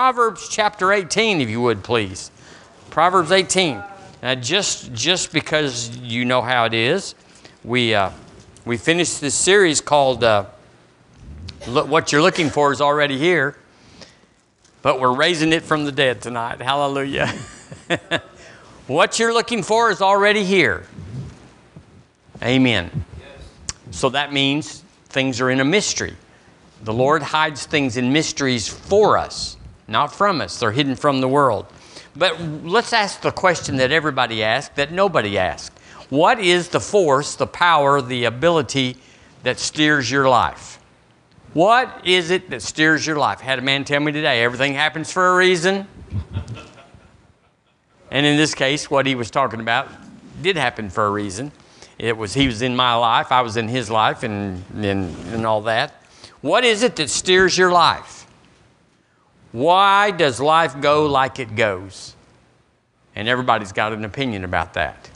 Proverbs chapter 18, if you would, please. Proverbs 18. Now, just just because you know how it is, we uh, we finished this series called uh, "Look What You're Looking For Is Already Here," but we're raising it from the dead tonight. Hallelujah! what you're looking for is already here. Amen. So that means things are in a mystery. The Lord hides things in mysteries for us, not from us. They're hidden from the world. But let's ask the question that everybody asked, that nobody asked. What is the force, the power, the ability that steers your life? What is it that steers your life? I had a man tell me today everything happens for a reason. and in this case, what he was talking about did happen for a reason. It was he was in my life, I was in his life, and, and, and all that. What is it that steers your life? Why does life go like it goes? And everybody's got an opinion about that.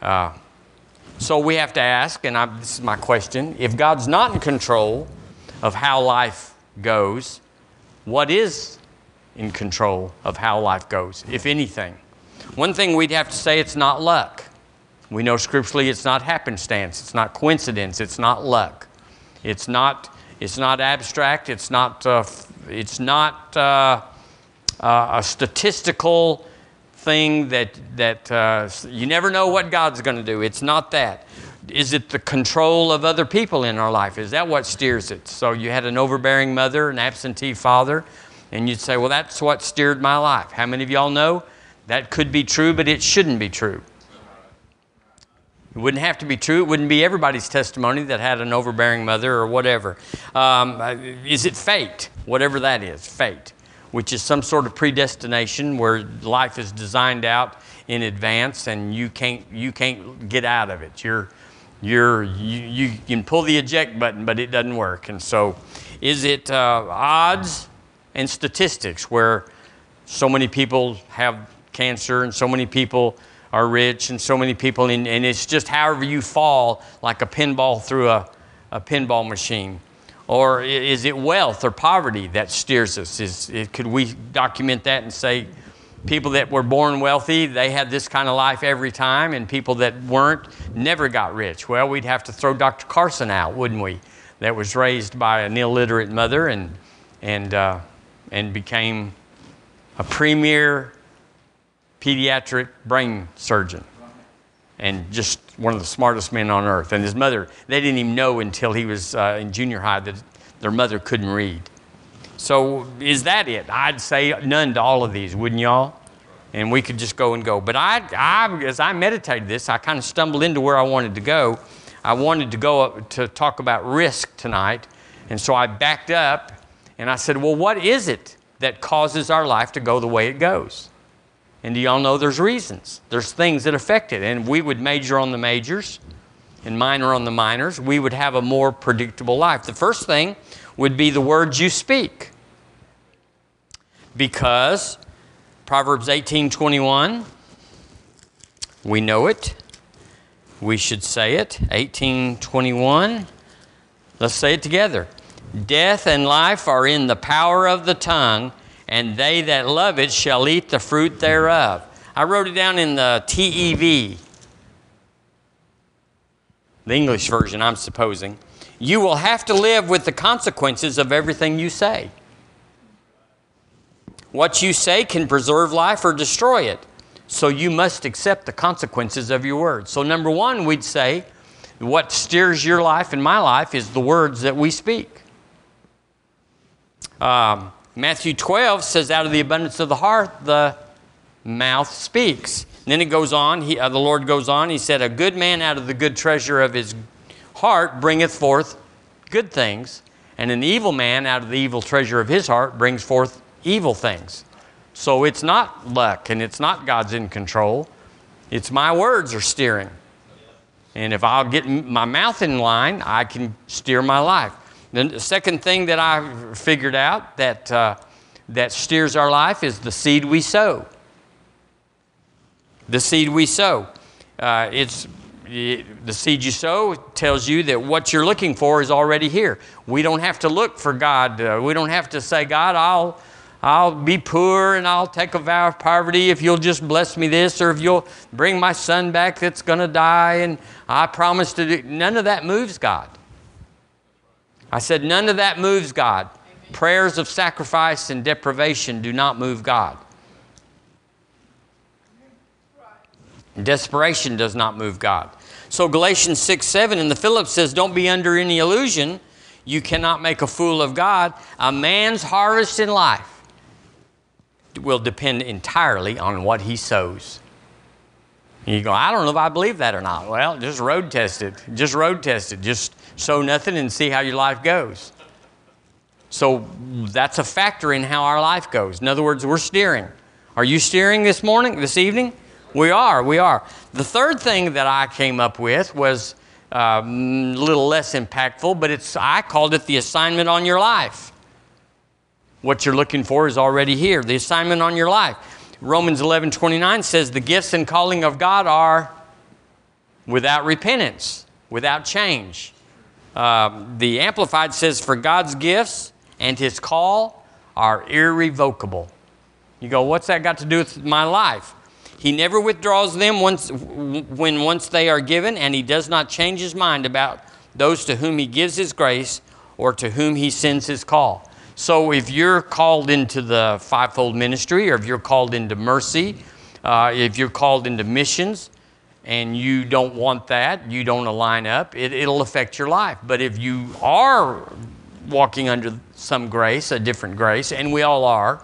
Uh, so we have to ask, and I, this is my question if God's not in control of how life goes, what is in control of how life goes, if anything? One thing we'd have to say it's not luck. We know scripturally it's not happenstance, it's not coincidence, it's not luck. It's not, it's not abstract, it's not uh, it's not uh, uh, a statistical thing that, that uh, you never know what God's going to do. It's not that. Is it the control of other people in our life? Is that what steers it? So you had an overbearing mother, an absentee father, and you'd say, well, that's what steered my life. How many of y'all know that could be true, but it shouldn't be true? It wouldn't have to be true. It wouldn't be everybody's testimony that had an overbearing mother or whatever. Um, uh, is it fate? Whatever that is, fate, which is some sort of predestination where life is designed out in advance and you can't, you can't get out of it. You're, you're, you, you can pull the eject button, but it doesn't work. And so, is it uh, odds and statistics where so many people have cancer and so many people are rich and so many people, and, and it's just however you fall like a pinball through a, a pinball machine. Or is it wealth or poverty that steers us? Is, it, could we document that and say people that were born wealthy, they had this kind of life every time, and people that weren't never got rich? Well, we'd have to throw Dr. Carson out, wouldn't we? That was raised by an illiterate mother and, and, uh, and became a premier pediatric brain surgeon and just one of the smartest men on earth. And his mother, they didn't even know until he was uh, in junior high that their mother couldn't read. So, is that it? I'd say none to all of these, wouldn't y'all? And we could just go and go. But I, I as I meditated this, I kind of stumbled into where I wanted to go. I wanted to go up to talk about risk tonight. And so I backed up and I said, Well, what is it that causes our life to go the way it goes? And do y'all know there's reasons? There's things that affect it. And we would major on the majors and minor on the minors. We would have a more predictable life. The first thing would be the words you speak. Because Proverbs 18:21 we know it. We should say it. 18:21 Let's say it together. Death and life are in the power of the tongue, and they that love it shall eat the fruit thereof. I wrote it down in the TEV, the English version, I'm supposing. You will have to live with the consequences of everything you say. What you say can preserve life or destroy it. So you must accept the consequences of your words. So, number one, we'd say what steers your life and my life is the words that we speak. Um, Matthew 12 says, Out of the abundance of the heart, the mouth speaks. And then it goes on, he, uh, the Lord goes on, He said, A good man out of the good treasure of his heart bringeth forth good things, and an evil man out of the evil treasure of his heart brings forth evil things. So it's not luck and it's not God's in control. It's my words are steering. And if I'll get my mouth in line, I can steer my life. The second thing that I figured out that, uh, that steers our life is the seed we sow. The seed we sow. Uh, it's the seed you sow tells you that what you're looking for is already here. We don't have to look for God. Uh, we don't have to say, God, I'll, I'll be poor and I'll take a vow of poverty if you'll just bless me this, or if you'll bring my son back that's going to die, and I promise to do. None of that moves God. I said, none of that moves God. Amen. Prayers of sacrifice and deprivation do not move God. Desperation does not move God. So Galatians 6 7 in the Phillips says, Don't be under any illusion. You cannot make a fool of God. A man's harvest in life will depend entirely on what he sows. You go, I don't know if I believe that or not. Well, just road test it. Just road test it. Just sow nothing and see how your life goes. So that's a factor in how our life goes. In other words, we're steering. Are you steering this morning, this evening? We are, we are. The third thing that I came up with was um, a little less impactful, but it's I called it the assignment on your life. What you're looking for is already here. The assignment on your life. Romans 11 29 says, The gifts and calling of God are without repentance, without change. Uh, the Amplified says, For God's gifts and his call are irrevocable. You go, What's that got to do with my life? He never withdraws them once, when once they are given, and he does not change his mind about those to whom he gives his grace or to whom he sends his call. So if you're called into the fivefold ministry, or if you're called into mercy, uh, if you're called into missions, and you don't want that, you don't align up, it, it'll affect your life. But if you are walking under some grace, a different grace, and we all are,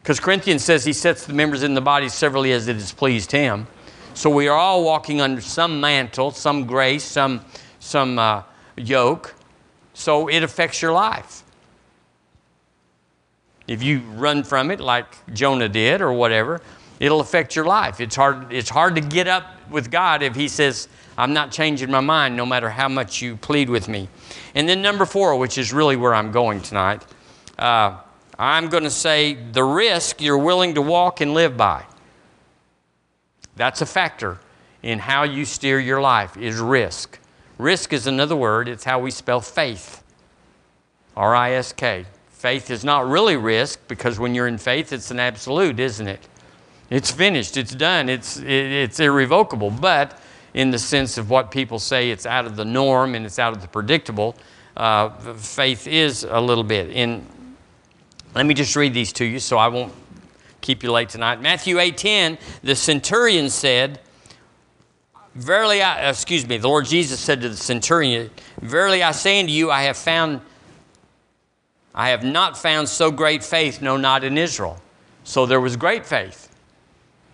because Corinthians says he sets the members in the body severally as it has pleased him. So we are all walking under some mantle, some grace, some, some uh, yoke. So it affects your life. If you run from it like Jonah did or whatever, it'll affect your life. It's hard, it's hard to get up with God if He says, I'm not changing my mind no matter how much you plead with me. And then, number four, which is really where I'm going tonight, uh, I'm going to say the risk you're willing to walk and live by. That's a factor in how you steer your life, is risk. Risk is another word, it's how we spell faith. R I S K. Faith is not really risk because when you're in faith, it's an absolute, isn't it? It's finished, it's done, it's, it, it's irrevocable. But in the sense of what people say, it's out of the norm and it's out of the predictable, uh, faith is a little bit. In, let me just read these to you so I won't keep you late tonight. Matthew 8:10, the centurion said, Verily, I, excuse me, the Lord Jesus said to the centurion, Verily I say unto you, I have found, I have not found so great faith, no, not in Israel. So there was great faith.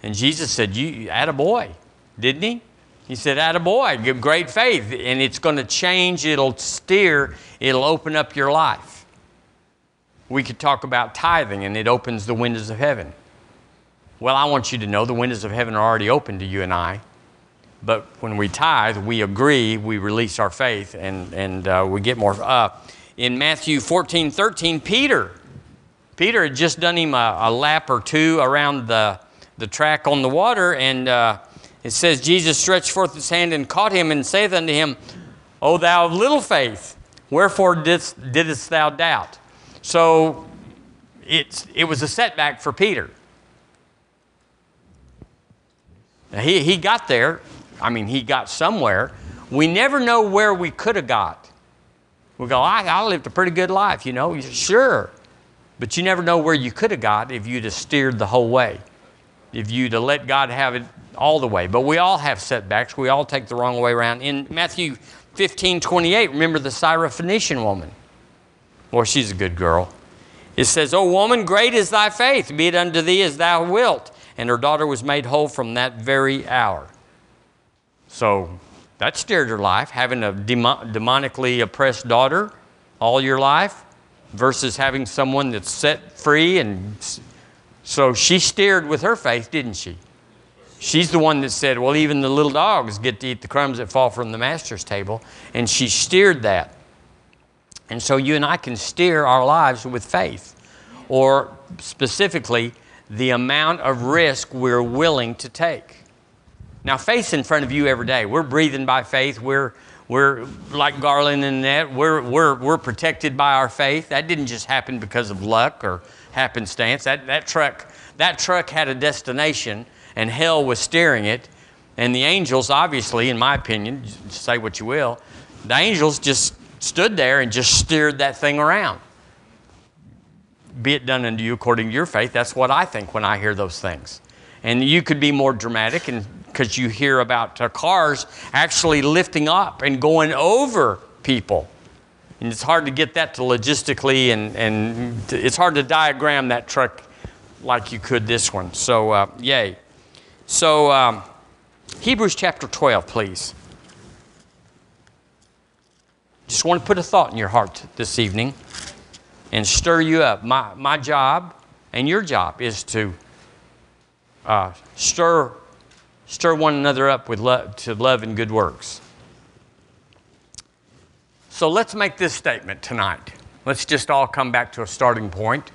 And Jesus said, You, a boy, didn't he? He said, a boy, great faith. And it's going to change, it'll steer, it'll open up your life. We could talk about tithing, and it opens the windows of heaven. Well, I want you to know the windows of heaven are already open to you and I. But when we tithe, we agree, we release our faith, and, and uh, we get more. Uh, in Matthew 14, 13, Peter, Peter had just done him a, a lap or two around the, the track on the water, and uh, it says, Jesus stretched forth his hand and caught him and saith unto him, O thou of little faith, wherefore didst, didst thou doubt? So it's, it was a setback for Peter. He, he got there I mean, he got somewhere. We never know where we could have got. We go, I, I lived a pretty good life, you know. Sure. But you never know where you could have got if you'd have steered the whole way, if you'd have let God have it all the way. But we all have setbacks. We all take the wrong way around. In Matthew 15 28, remember the Syrophoenician woman? Well, she's a good girl. It says, O woman, great is thy faith, be it unto thee as thou wilt. And her daughter was made whole from that very hour. So that steered her life, having a demonically oppressed daughter all your life versus having someone that's set free. And so she steered with her faith, didn't she? She's the one that said, Well, even the little dogs get to eat the crumbs that fall from the master's table. And she steered that. And so you and I can steer our lives with faith, or specifically, the amount of risk we're willing to take. Now, faith's in front of you every day. We're breathing by faith. We're, We're like Garland and that. We're, we're, we're protected by our faith. That didn't just happen because of luck or happenstance. That, that, truck, that truck had a destination, and hell was steering it. And the angels, obviously, in my opinion, say what you will, the angels just stood there and just steered that thing around. Be it done unto you according to your faith. That's what I think when I hear those things. And you could be more dramatic and because you hear about cars actually lifting up and going over people. And it's hard to get that to logistically, and, and it's hard to diagram that truck like you could this one. So, uh, yay. So, um, Hebrews chapter 12, please. Just want to put a thought in your heart this evening and stir you up. My, my job and your job is to uh, stir, stir one another up with love, to love and good works. So let's make this statement tonight. Let's just all come back to a starting point.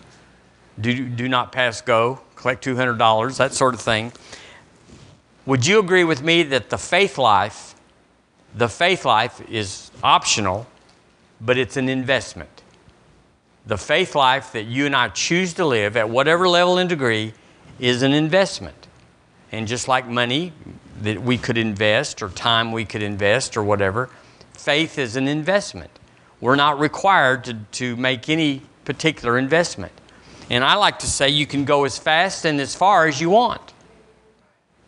Do, do not pass go, collect $200, that sort of thing. Would you agree with me that the faith life, the faith life is optional, but it's an investment? The faith life that you and I choose to live at whatever level and degree is an investment. And just like money that we could invest or time we could invest or whatever, faith is an investment. We're not required to, to make any particular investment. And I like to say you can go as fast and as far as you want.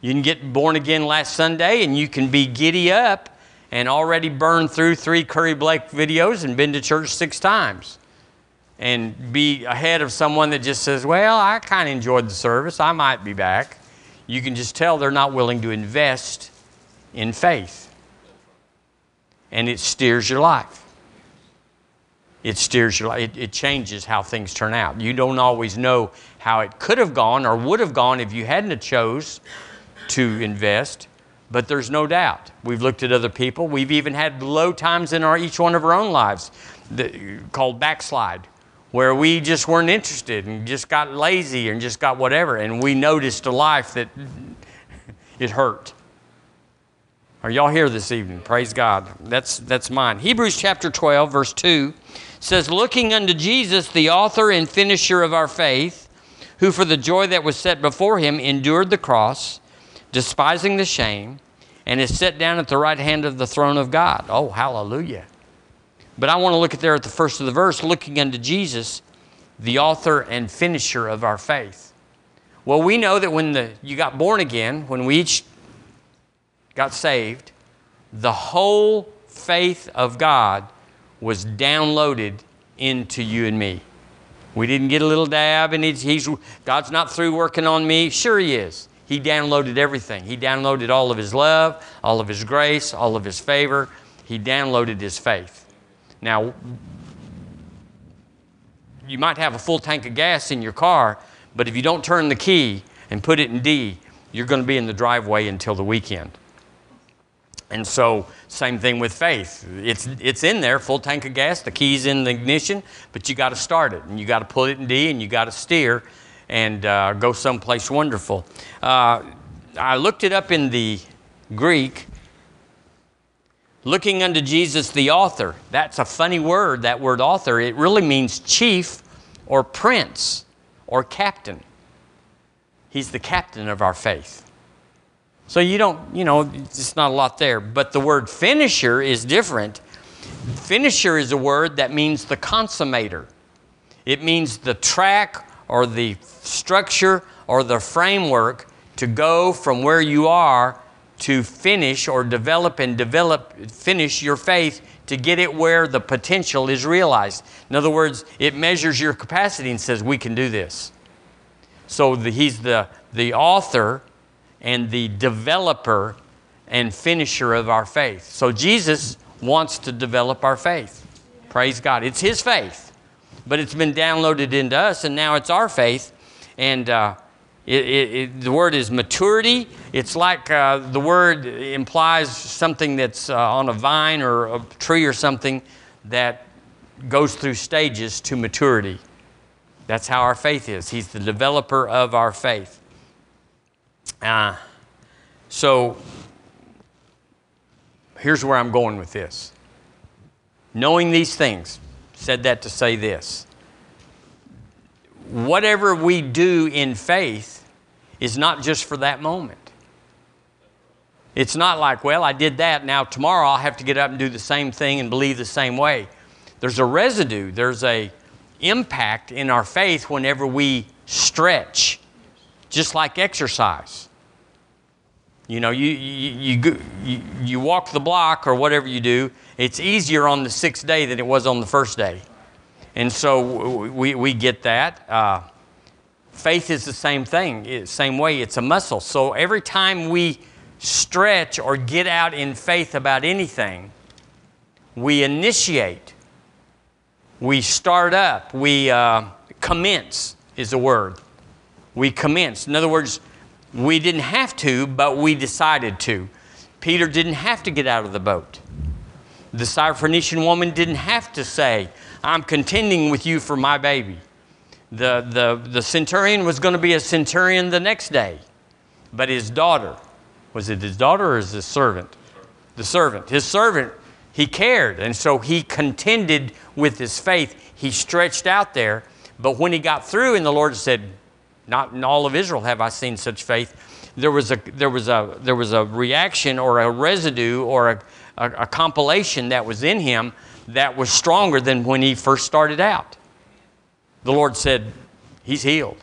You can get born again last Sunday and you can be giddy up and already burned through three Curry Blake videos and been to church six times and be ahead of someone that just says, Well, I kind of enjoyed the service, I might be back. You can just tell they're not willing to invest in faith. And it steers your life. It steers your life. It, it changes how things turn out. You don't always know how it could have gone or would have gone if you hadn't chose to invest, but there's no doubt. We've looked at other people. We've even had low times in our, each one of our own lives called backslide where we just weren't interested and just got lazy and just got whatever. And we noticed a life that it hurt. Are y'all here this evening? Praise God. That's, that's mine. Hebrews chapter 12, verse 2 says, Looking unto Jesus, the author and finisher of our faith, who for the joy that was set before him endured the cross, despising the shame, and is set down at the right hand of the throne of God. Oh, hallelujah. But I want to look at there at the first of the verse, looking unto Jesus, the author and finisher of our faith. Well, we know that when the, you got born again, when we each got saved, the whole faith of God was downloaded into you and me. We didn't get a little dab, and he's, he's, God's not through working on me. Sure, He is. He downloaded everything. He downloaded all of His love, all of His grace, all of His favor. He downloaded His faith. Now, you might have a full tank of gas in your car, but if you don't turn the key and put it in D, you're going to be in the driveway until the weekend. And so, same thing with faith. It's, it's in there, full tank of gas, the key's in the ignition, but you got to start it and you got to put it in D and you got to steer and uh, go someplace wonderful. Uh, I looked it up in the Greek looking unto Jesus, the author. That's a funny word, that word author. It really means chief or prince or captain. He's the captain of our faith. So you don't, you know, it's not a lot there. But the word finisher is different. Finisher is a word that means the consummator, it means the track or the structure or the framework to go from where you are to finish or develop and develop, finish your faith to get it where the potential is realized. In other words, it measures your capacity and says, we can do this. So the, he's the, the author and the developer and finisher of our faith. So Jesus wants to develop our faith. Praise God. It's his faith, but it's been downloaded into us, and now it's our faith. And uh, it, it, it, the word is maturity. It's like uh, the word implies something that's uh, on a vine or a tree or something that goes through stages to maturity. That's how our faith is. He's the developer of our faith. Uh, so, here's where I'm going with this. Knowing these things, said that to say this. Whatever we do in faith is not just for that moment. It's not like, well, I did that, now tomorrow I'll have to get up and do the same thing and believe the same way. There's a residue, there's a impact in our faith whenever we stretch, just like exercise. You know, you, you, you, you, walk the block or whatever you do, it's easier on the sixth day than it was on the first day. And so we, we get that. Uh, faith is the same thing, same way, it's a muscle. So every time we stretch or get out in faith about anything, we initiate, we start up, we uh, commence, is the word. We commence. In other words, we didn't have to, but we decided to. Peter didn't have to get out of the boat. The Syrophoenician woman didn't have to say, I'm contending with you for my baby. The, the, the centurion was going to be a centurion the next day, but his daughter, was it his daughter or his servant? The servant. His servant, he cared, and so he contended with his faith. He stretched out there, but when he got through, and the Lord said, not in all of Israel have I seen such faith. There was a, there was a, there was a reaction or a residue or a, a, a compilation that was in him that was stronger than when he first started out. The Lord said, He's healed.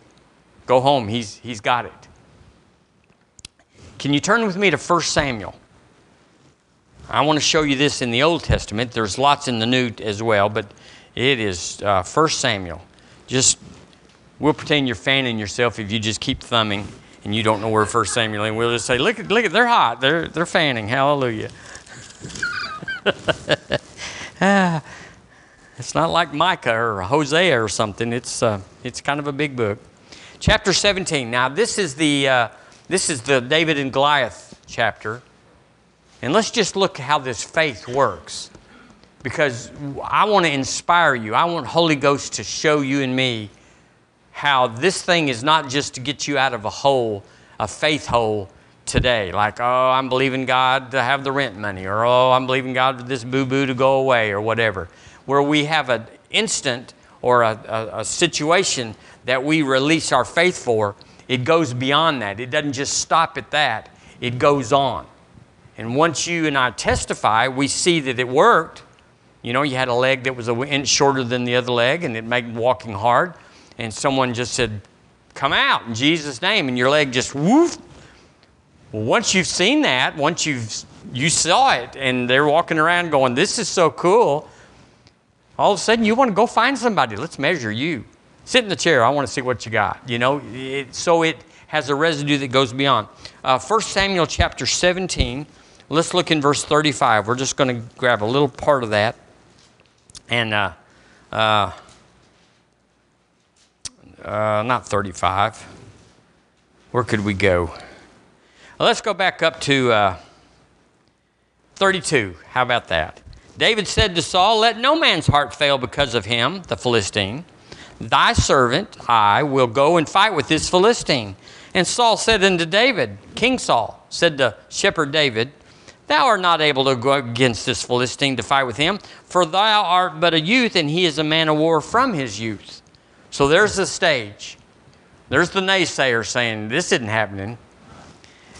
Go home. He's, he's got it. Can you turn with me to 1 Samuel? I want to show you this in the Old Testament. There's lots in the New as well, but it is uh, 1 Samuel. Just We'll pretend you're fanning yourself if you just keep thumbing and you don't know where First Samuel is. We'll just say, look, at look, they're hot. They're, they're fanning. Hallelujah. it's not like Micah or Hosea or something. It's, uh, it's kind of a big book. Chapter 17. Now, this is the, uh, this is the David and Goliath chapter. And let's just look how this faith works. Because I want to inspire you. I want Holy Ghost to show you and me how this thing is not just to get you out of a hole, a faith hole today. Like, oh, I'm believing God to have the rent money, or oh, I'm believing God for this boo boo to go away, or whatever. Where we have an instant or a, a, a situation that we release our faith for, it goes beyond that. It doesn't just stop at that, it goes on. And once you and I testify, we see that it worked. You know, you had a leg that was an inch shorter than the other leg, and it made walking hard and someone just said, Come out in Jesus' name, and your leg just woof. Once you've seen that, once you've you saw it, and they're walking around going, This is so cool. All of a sudden, you want to go find somebody. Let's measure you. Sit in the chair. I want to see what you got. You know, it, so it has a residue that goes beyond. Uh, 1 Samuel chapter 17. Let's look in verse 35. We're just going to grab a little part of that. And uh, uh, uh, not 35. Where could we go? Let's go back up to uh, 32. How about that? David said to Saul, Let no man's heart fail because of him, the Philistine. Thy servant, I, will go and fight with this Philistine. And Saul said unto David, King Saul, said to shepherd David, Thou art not able to go against this Philistine to fight with him, for thou art but a youth, and he is a man of war from his youth. So there's the stage. There's the naysayer saying, This isn't happening.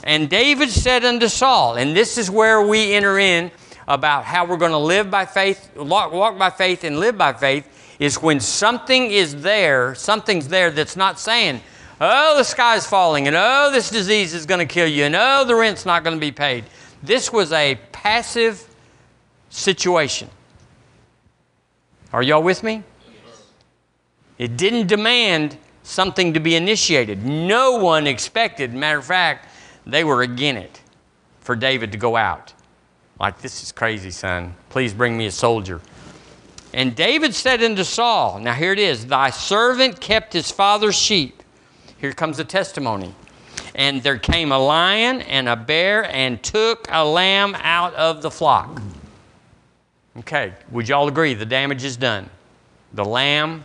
And David said unto Saul, and this is where we enter in about how we're going to live by faith, walk, by faith, and live by faith, is when something is there, something's there that's not saying, oh, the sky's falling, and oh, this disease is going to kill you, and oh, the rent's not going to be paid. This was a passive situation. Are y'all with me? It didn't demand something to be initiated. No one expected, matter of fact, they were again it for David to go out. Like, this is crazy, son. Please bring me a soldier. And David said unto Saul, Now here it is, thy servant kept his father's sheep. Here comes the testimony. And there came a lion and a bear and took a lamb out of the flock. Okay, would y'all agree the damage is done? The lamb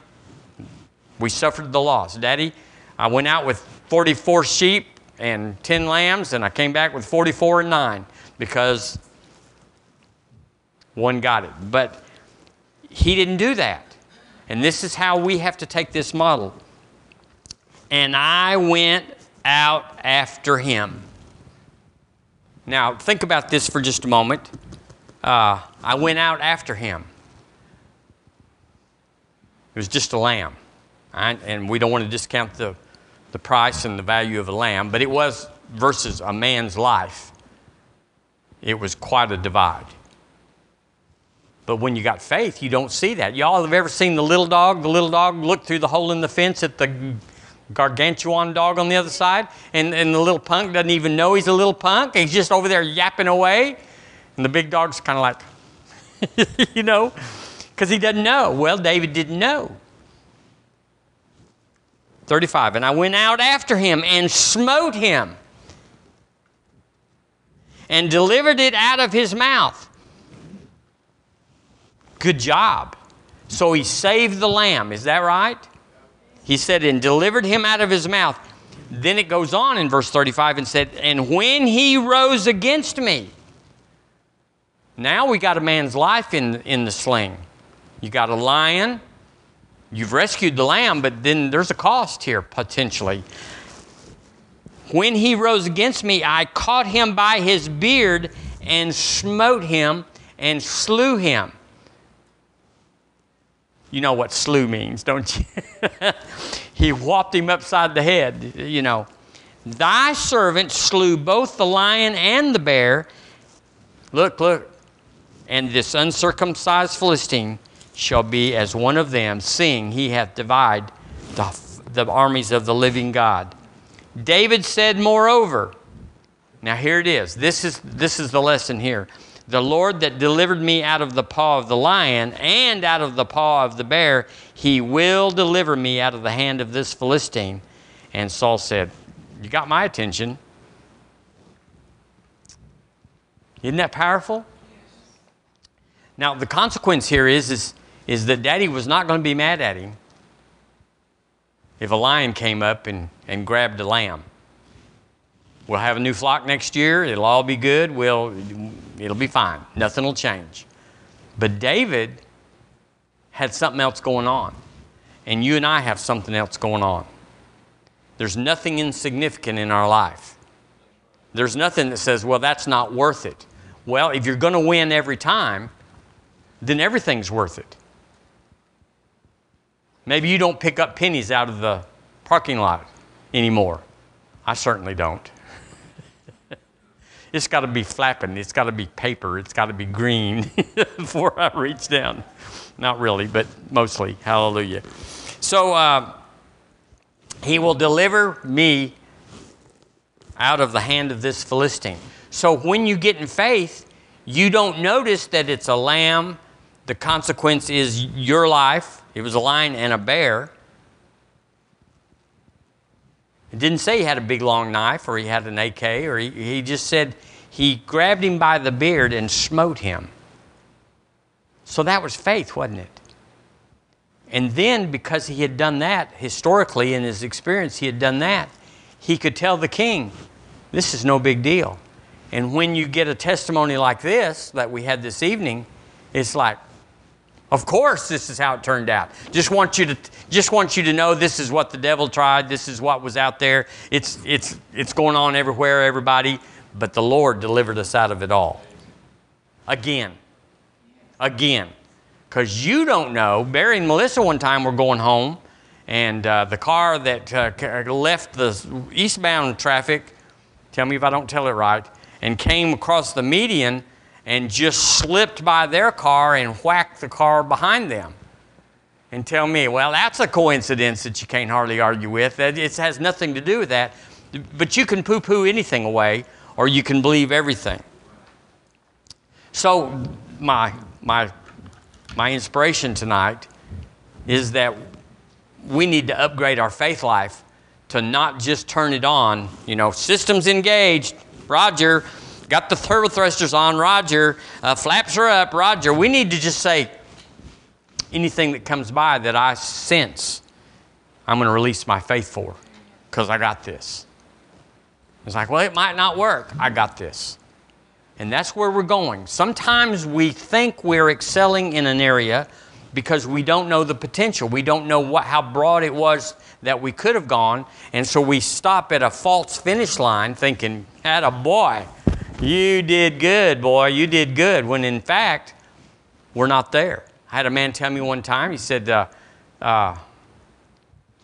we suffered the loss. Daddy, I went out with 44 sheep and 10 lambs, and I came back with 44 and 9 because one got it. But he didn't do that. And this is how we have to take this model. And I went out after him. Now, think about this for just a moment. Uh, I went out after him. It was just a lamb. I, and we don't want to discount the, the price and the value of a lamb, but it was versus a man's life. It was quite a divide. But when you got faith, you don't see that. Y'all have ever seen the little dog? The little dog look through the hole in the fence at the gargantuan dog on the other side, and, and the little punk doesn't even know he's a little punk. He's just over there yapping away. And the big dog's kind of like, you know, because he doesn't know. Well, David didn't know. 35. And I went out after him and smote him and delivered it out of his mouth. Good job. So he saved the lamb. Is that right? He said, and delivered him out of his mouth. Then it goes on in verse 35 and said, And when he rose against me, now we got a man's life in, in the sling. You got a lion, You've rescued the lamb, but then there's a cost here potentially. When he rose against me, I caught him by his beard and smote him and slew him. You know what slew means, don't you? he whopped him upside the head, you know. Thy servant slew both the lion and the bear. Look, look. And this uncircumcised Philistine shall be as one of them, seeing he hath divided the, the armies of the living God. David said, moreover, now here it is. This is, this is the lesson here. The Lord that delivered me out of the paw of the lion and out of the paw of the bear, he will deliver me out of the hand of this Philistine. And Saul said, You got my attention. Isn't that powerful? Now, the consequence here is, is is that daddy was not going to be mad at him if a lion came up and, and grabbed a lamb. We'll have a new flock next year. It'll all be good. We'll, it'll be fine. Nothing will change. But David had something else going on. And you and I have something else going on. There's nothing insignificant in our life. There's nothing that says, well, that's not worth it. Well, if you're going to win every time, then everything's worth it. Maybe you don't pick up pennies out of the parking lot anymore. I certainly don't. it's got to be flapping, it's got to be paper, it's got to be green before I reach down. Not really, but mostly. Hallelujah. So uh, he will deliver me out of the hand of this Philistine. So when you get in faith, you don't notice that it's a lamb. The consequence is your life it was a lion and a bear. It didn't say he had a big long knife or he had an AK, or he, he just said he grabbed him by the beard and smote him. So that was faith, wasn't it? And then, because he had done that historically in his experience, he had done that, he could tell the king, This is no big deal. And when you get a testimony like this that we had this evening, it's like, of course, this is how it turned out. Just want you to just want you to know this is what the devil tried. This is what was out there. It's it's it's going on everywhere, everybody. But the Lord delivered us out of it all. Again, again, because you don't know. Barry and Melissa one time were going home, and uh, the car that uh, left the eastbound traffic. Tell me if I don't tell it right. And came across the median and just slipped by their car and whacked the car behind them. And tell me, well, that's a coincidence that you can't hardly argue with. It has nothing to do with that. But you can poo poo anything away, or you can believe everything. So, my, my, my inspiration tonight is that we need to upgrade our faith life to not just turn it on, you know, systems engaged, Roger, got the turbo thrusters on, Roger. Uh, flaps are up, Roger. We need to just say anything that comes by that I sense I'm going to release my faith for because I got this. It's like, well, it might not work. I got this. And that's where we're going. Sometimes we think we're excelling in an area because we don't know the potential. We don't know what, how broad it was that we could have gone. And so we stop at a false finish line thinking, at a boy, you did good, boy, you did good. When in fact, we're not there. I had a man tell me one time, he said, uh, uh,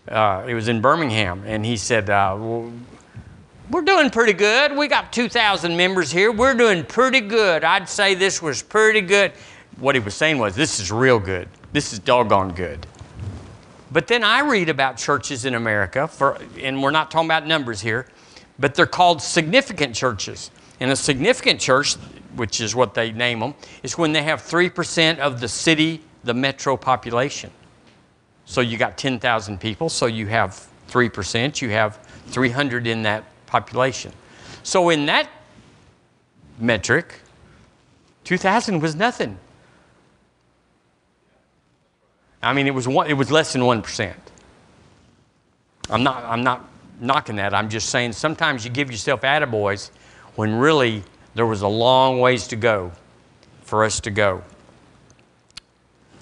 uh, it was in Birmingham, and he said, uh, we're doing pretty good. We got 2,000 members here. We're doing pretty good. I'd say this was pretty good. What he was saying was, this is real good. This is doggone good. But then I read about churches in America, for, and we're not talking about numbers here, but they're called significant churches. And a significant church, which is what they name them, is when they have 3% of the city, the metro population. So you got 10,000 people, so you have 3%, you have 300 in that population. So in that metric, 2000 was nothing. I mean, it was, one, it was less than 1%. I'm not, I'm not knocking that. I'm just saying sometimes you give yourself attaboys when really there was a long ways to go for us to go.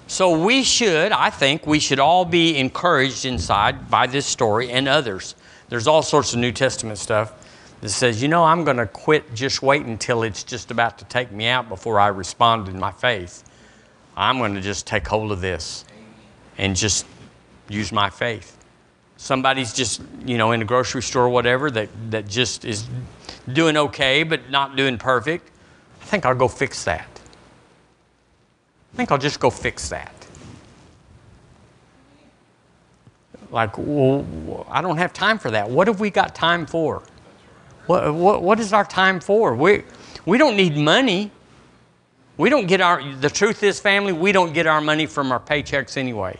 So we should, I think, we should all be encouraged inside by this story and others there's all sorts of New Testament stuff that says, you know, I'm going to quit just wait until it's just about to take me out before I respond in my faith. I'm going to just take hold of this and just use my faith. Somebody's just, you know, in a grocery store or whatever that, that just is doing okay but not doing perfect. I think I'll go fix that. I think I'll just go fix that. Like, well, I don't have time for that. What have we got time for? What, what, what is our time for? We, we don't need money. We don't get our, the truth is, family, we don't get our money from our paychecks anyway.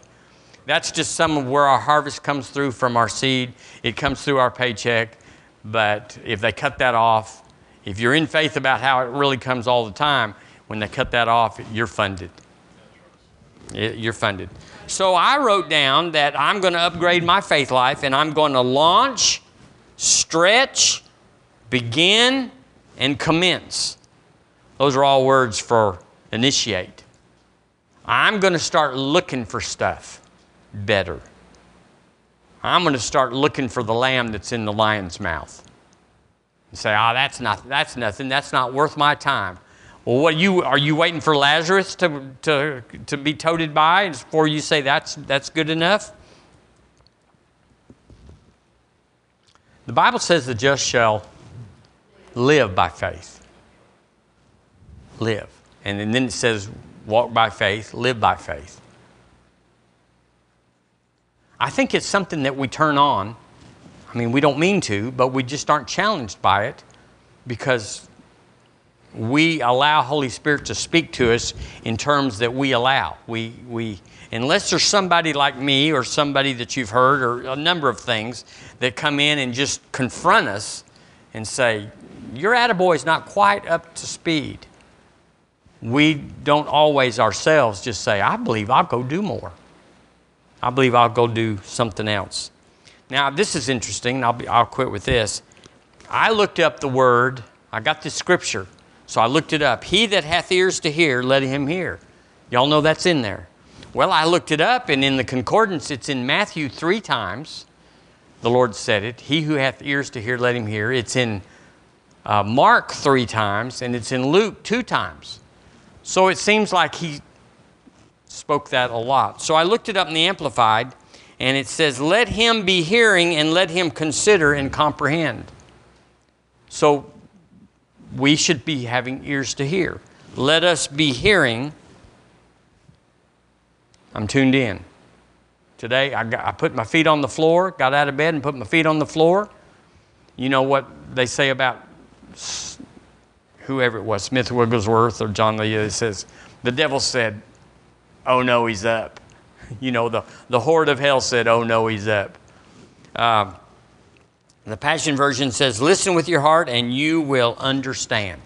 That's just some of where our harvest comes through from our seed. It comes through our paycheck. But if they cut that off, if you're in faith about how it really comes all the time, when they cut that off, you're funded. You're funded. So I wrote down that I'm going to upgrade my faith life and I'm going to launch, stretch, begin, and commence. Those are all words for initiate. I'm going to start looking for stuff better. I'm going to start looking for the lamb that's in the lion's mouth. And say, oh, that's, not, that's nothing. That's not worth my time. Well, what you are you waiting for Lazarus to, to, to be toted by before you say that's, that's good enough? The Bible says the just shall live by faith. Live. And then it says walk by faith, live by faith. I think it's something that we turn on. I mean, we don't mean to, but we just aren't challenged by it because we allow Holy Spirit to speak to us in terms that we allow. We, we, unless there's somebody like me or somebody that you've heard or a number of things that come in and just confront us and say, your attaboy is not quite up to speed. We don't always ourselves just say, I believe I'll go do more. I believe I'll go do something else. Now, this is interesting. I'll, be, I'll quit with this. I looked up the word, I got the scripture so I looked it up. He that hath ears to hear, let him hear. Y'all know that's in there. Well, I looked it up, and in the concordance, it's in Matthew three times. The Lord said it. He who hath ears to hear, let him hear. It's in uh, Mark three times, and it's in Luke two times. So it seems like he spoke that a lot. So I looked it up in the Amplified, and it says, Let him be hearing and let him consider and comprehend. So we should be having ears to hear. Let us be hearing. I'm tuned in. Today, I, got, I put my feet on the floor, got out of bed and put my feet on the floor. You know what they say about whoever it was, Smith Wigglesworth or John Lee, it says, the devil said, Oh no, he's up. You know, the, the horde of hell said, Oh no, he's up. Um, the Passion Version says, Listen with your heart and you will understand.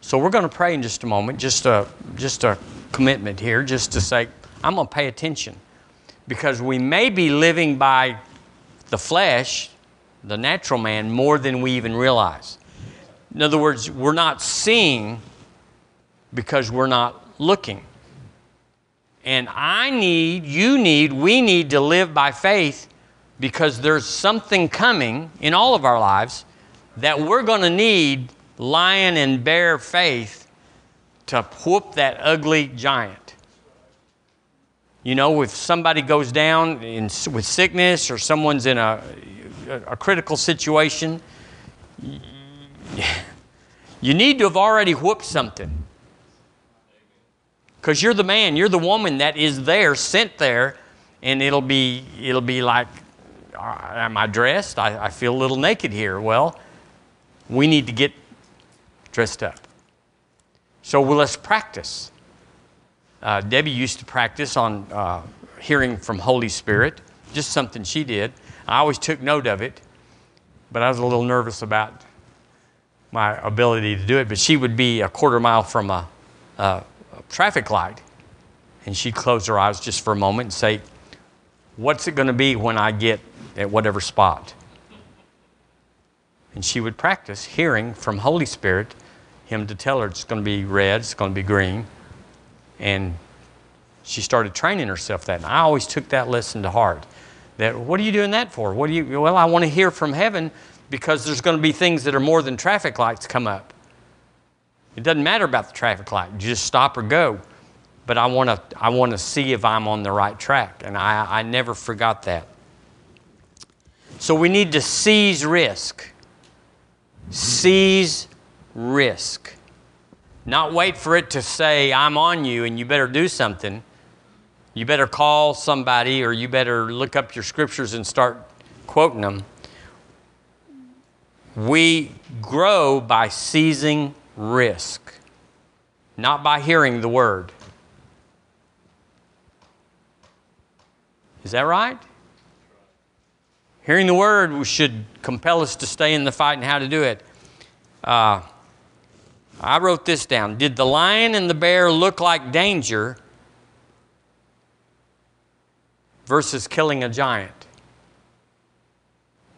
So we're going to pray in just a moment, just a, just a commitment here, just to say, I'm going to pay attention. Because we may be living by the flesh, the natural man, more than we even realize. In other words, we're not seeing because we're not looking. And I need, you need, we need to live by faith because there's something coming in all of our lives that we're going to need lion and bear faith to whoop that ugly giant. You know, if somebody goes down in, with sickness or someone's in a, a critical situation, you need to have already whooped something. Because you're the man, you're the woman that is there, sent there, and it'll be, it'll be like, am I dressed? I, I feel a little naked here. Well, we need to get dressed up. So well, let's practice. Uh, Debbie used to practice on uh, hearing from Holy Spirit, just something she did. I always took note of it, but I was a little nervous about my ability to do it. But she would be a quarter mile from a, a, a traffic light, and she'd close her eyes just for a moment and say, What's it going to be when I get at whatever spot? And she would practice hearing from Holy Spirit him to tell her it's going to be red, it's going to be green. And she started training herself that. And I always took that lesson to heart. That what are you doing that for? What do you well, I want to hear from heaven because there's going to be things that are more than traffic lights come up. It doesn't matter about the traffic light. You just stop or go. But I want to I want to see if I'm on the right track. And I, I never forgot that. So we need to seize risk. Seize risk. Not wait for it to say, I'm on you and you better do something. You better call somebody or you better look up your scriptures and start quoting them. We grow by seizing risk, not by hearing the word. Is that right? Hearing the word should compel us to stay in the fight and how to do it. Uh, I wrote this down. Did the lion and the bear look like danger versus killing a giant?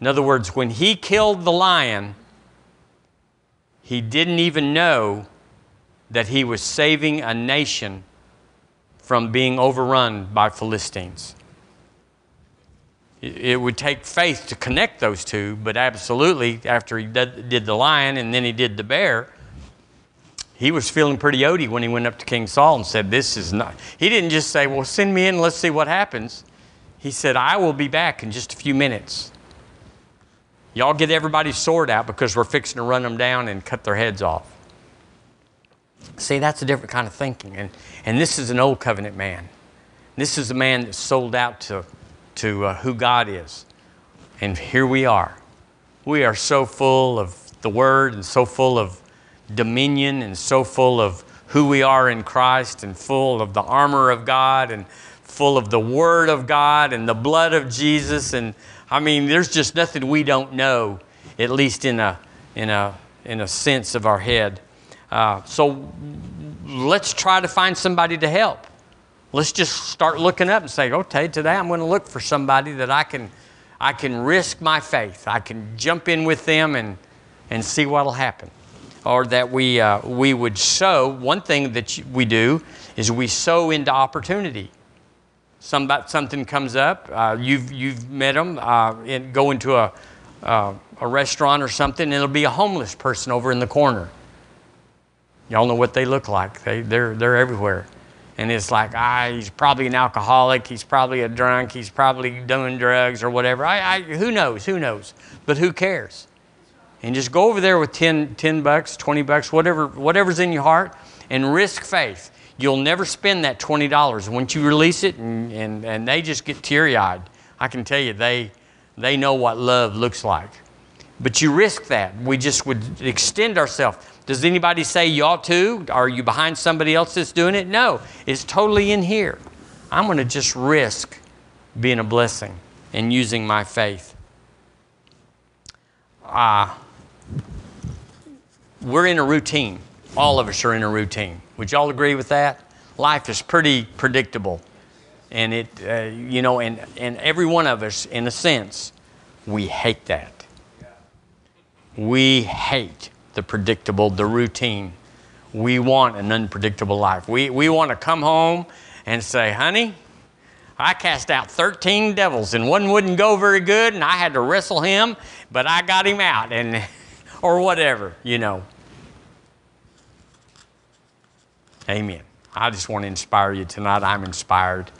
In other words, when he killed the lion, he didn't even know that he was saving a nation from being overrun by Philistines. It would take faith to connect those two, but absolutely, after he did the lion and then he did the bear, he was feeling pretty ody when he went up to King Saul and said, This is not. He didn't just say, Well, send me in, let's see what happens. He said, I will be back in just a few minutes. Y'all get everybody's sword out because we're fixing to run them down and cut their heads off. See, that's a different kind of thinking. And, and this is an old covenant man. This is a man that sold out to to uh, who God is. And here we are. We are so full of the Word and so full of dominion and so full of who we are in Christ and full of the armor of God and full of the Word of God and the blood of Jesus. And I mean, there's just nothing we don't know, at least in a, in a, in a sense of our head. Uh, so let's try to find somebody to help let's just start looking up and say, okay, today I'm going to look for somebody that I can, I can risk my faith. I can jump in with them and, and see what will happen. Or that we, uh, we would sow. One thing that we do is we sow into opportunity. Somebody, something comes up, uh, you've, you've met them, uh, and go into a, uh, a restaurant or something, and it'll be a homeless person over in the corner. Y'all know what they look like. They, they're, they're everywhere and it's like, ah, he's probably an alcoholic, he's probably a drunk, he's probably doing drugs or whatever. I, I, who knows? Who knows? But who cares? And just go over there with 10, 10 bucks, 20 bucks, whatever, whatever's in your heart, and risk faith. You'll never spend that $20. Once you release it and, and, and they just get teary eyed, I can tell you, they, they know what love looks like. But you risk that. We just would extend ourselves. Does anybody say you ought to? Are you behind somebody else that's doing it? No, it's totally in here. I'm going to just risk being a blessing and using my faith. Ah, uh, we're in a routine. All of us are in a routine. Would y'all agree with that? Life is pretty predictable. And it, uh, you know, and, and every one of us, in a sense, we hate that. We hate the predictable, the routine. We want an unpredictable life. We, we want to come home and say, honey, I cast out 13 devils and one wouldn't go very good and I had to wrestle him, but I got him out and or whatever, you know. Amen. I just want to inspire you tonight. I'm inspired.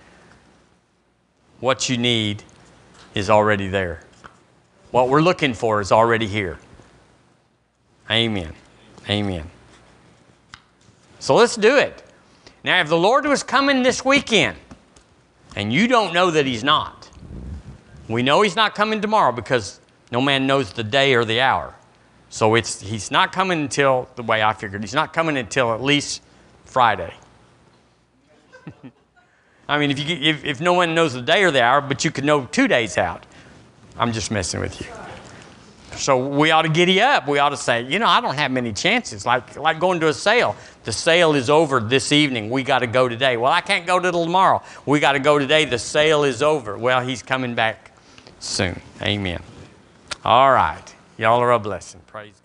What you need is already there. What we're looking for is already here. Amen. Amen. So let's do it. Now, if the Lord was coming this weekend and you don't know that He's not, we know He's not coming tomorrow because no man knows the day or the hour. So it's, He's not coming until, the way I figured, He's not coming until at least Friday. I mean, if, you, if, if no one knows the day or the hour, but you could know two days out, I'm just messing with you. So we ought to giddy up. We ought to say, you know, I don't have many chances. Like, like going to a sale. The sale is over this evening. We got to go today. Well, I can't go till tomorrow. We got to go today. The sale is over. Well, he's coming back soon. Amen. All right. Y'all are a blessing. Praise.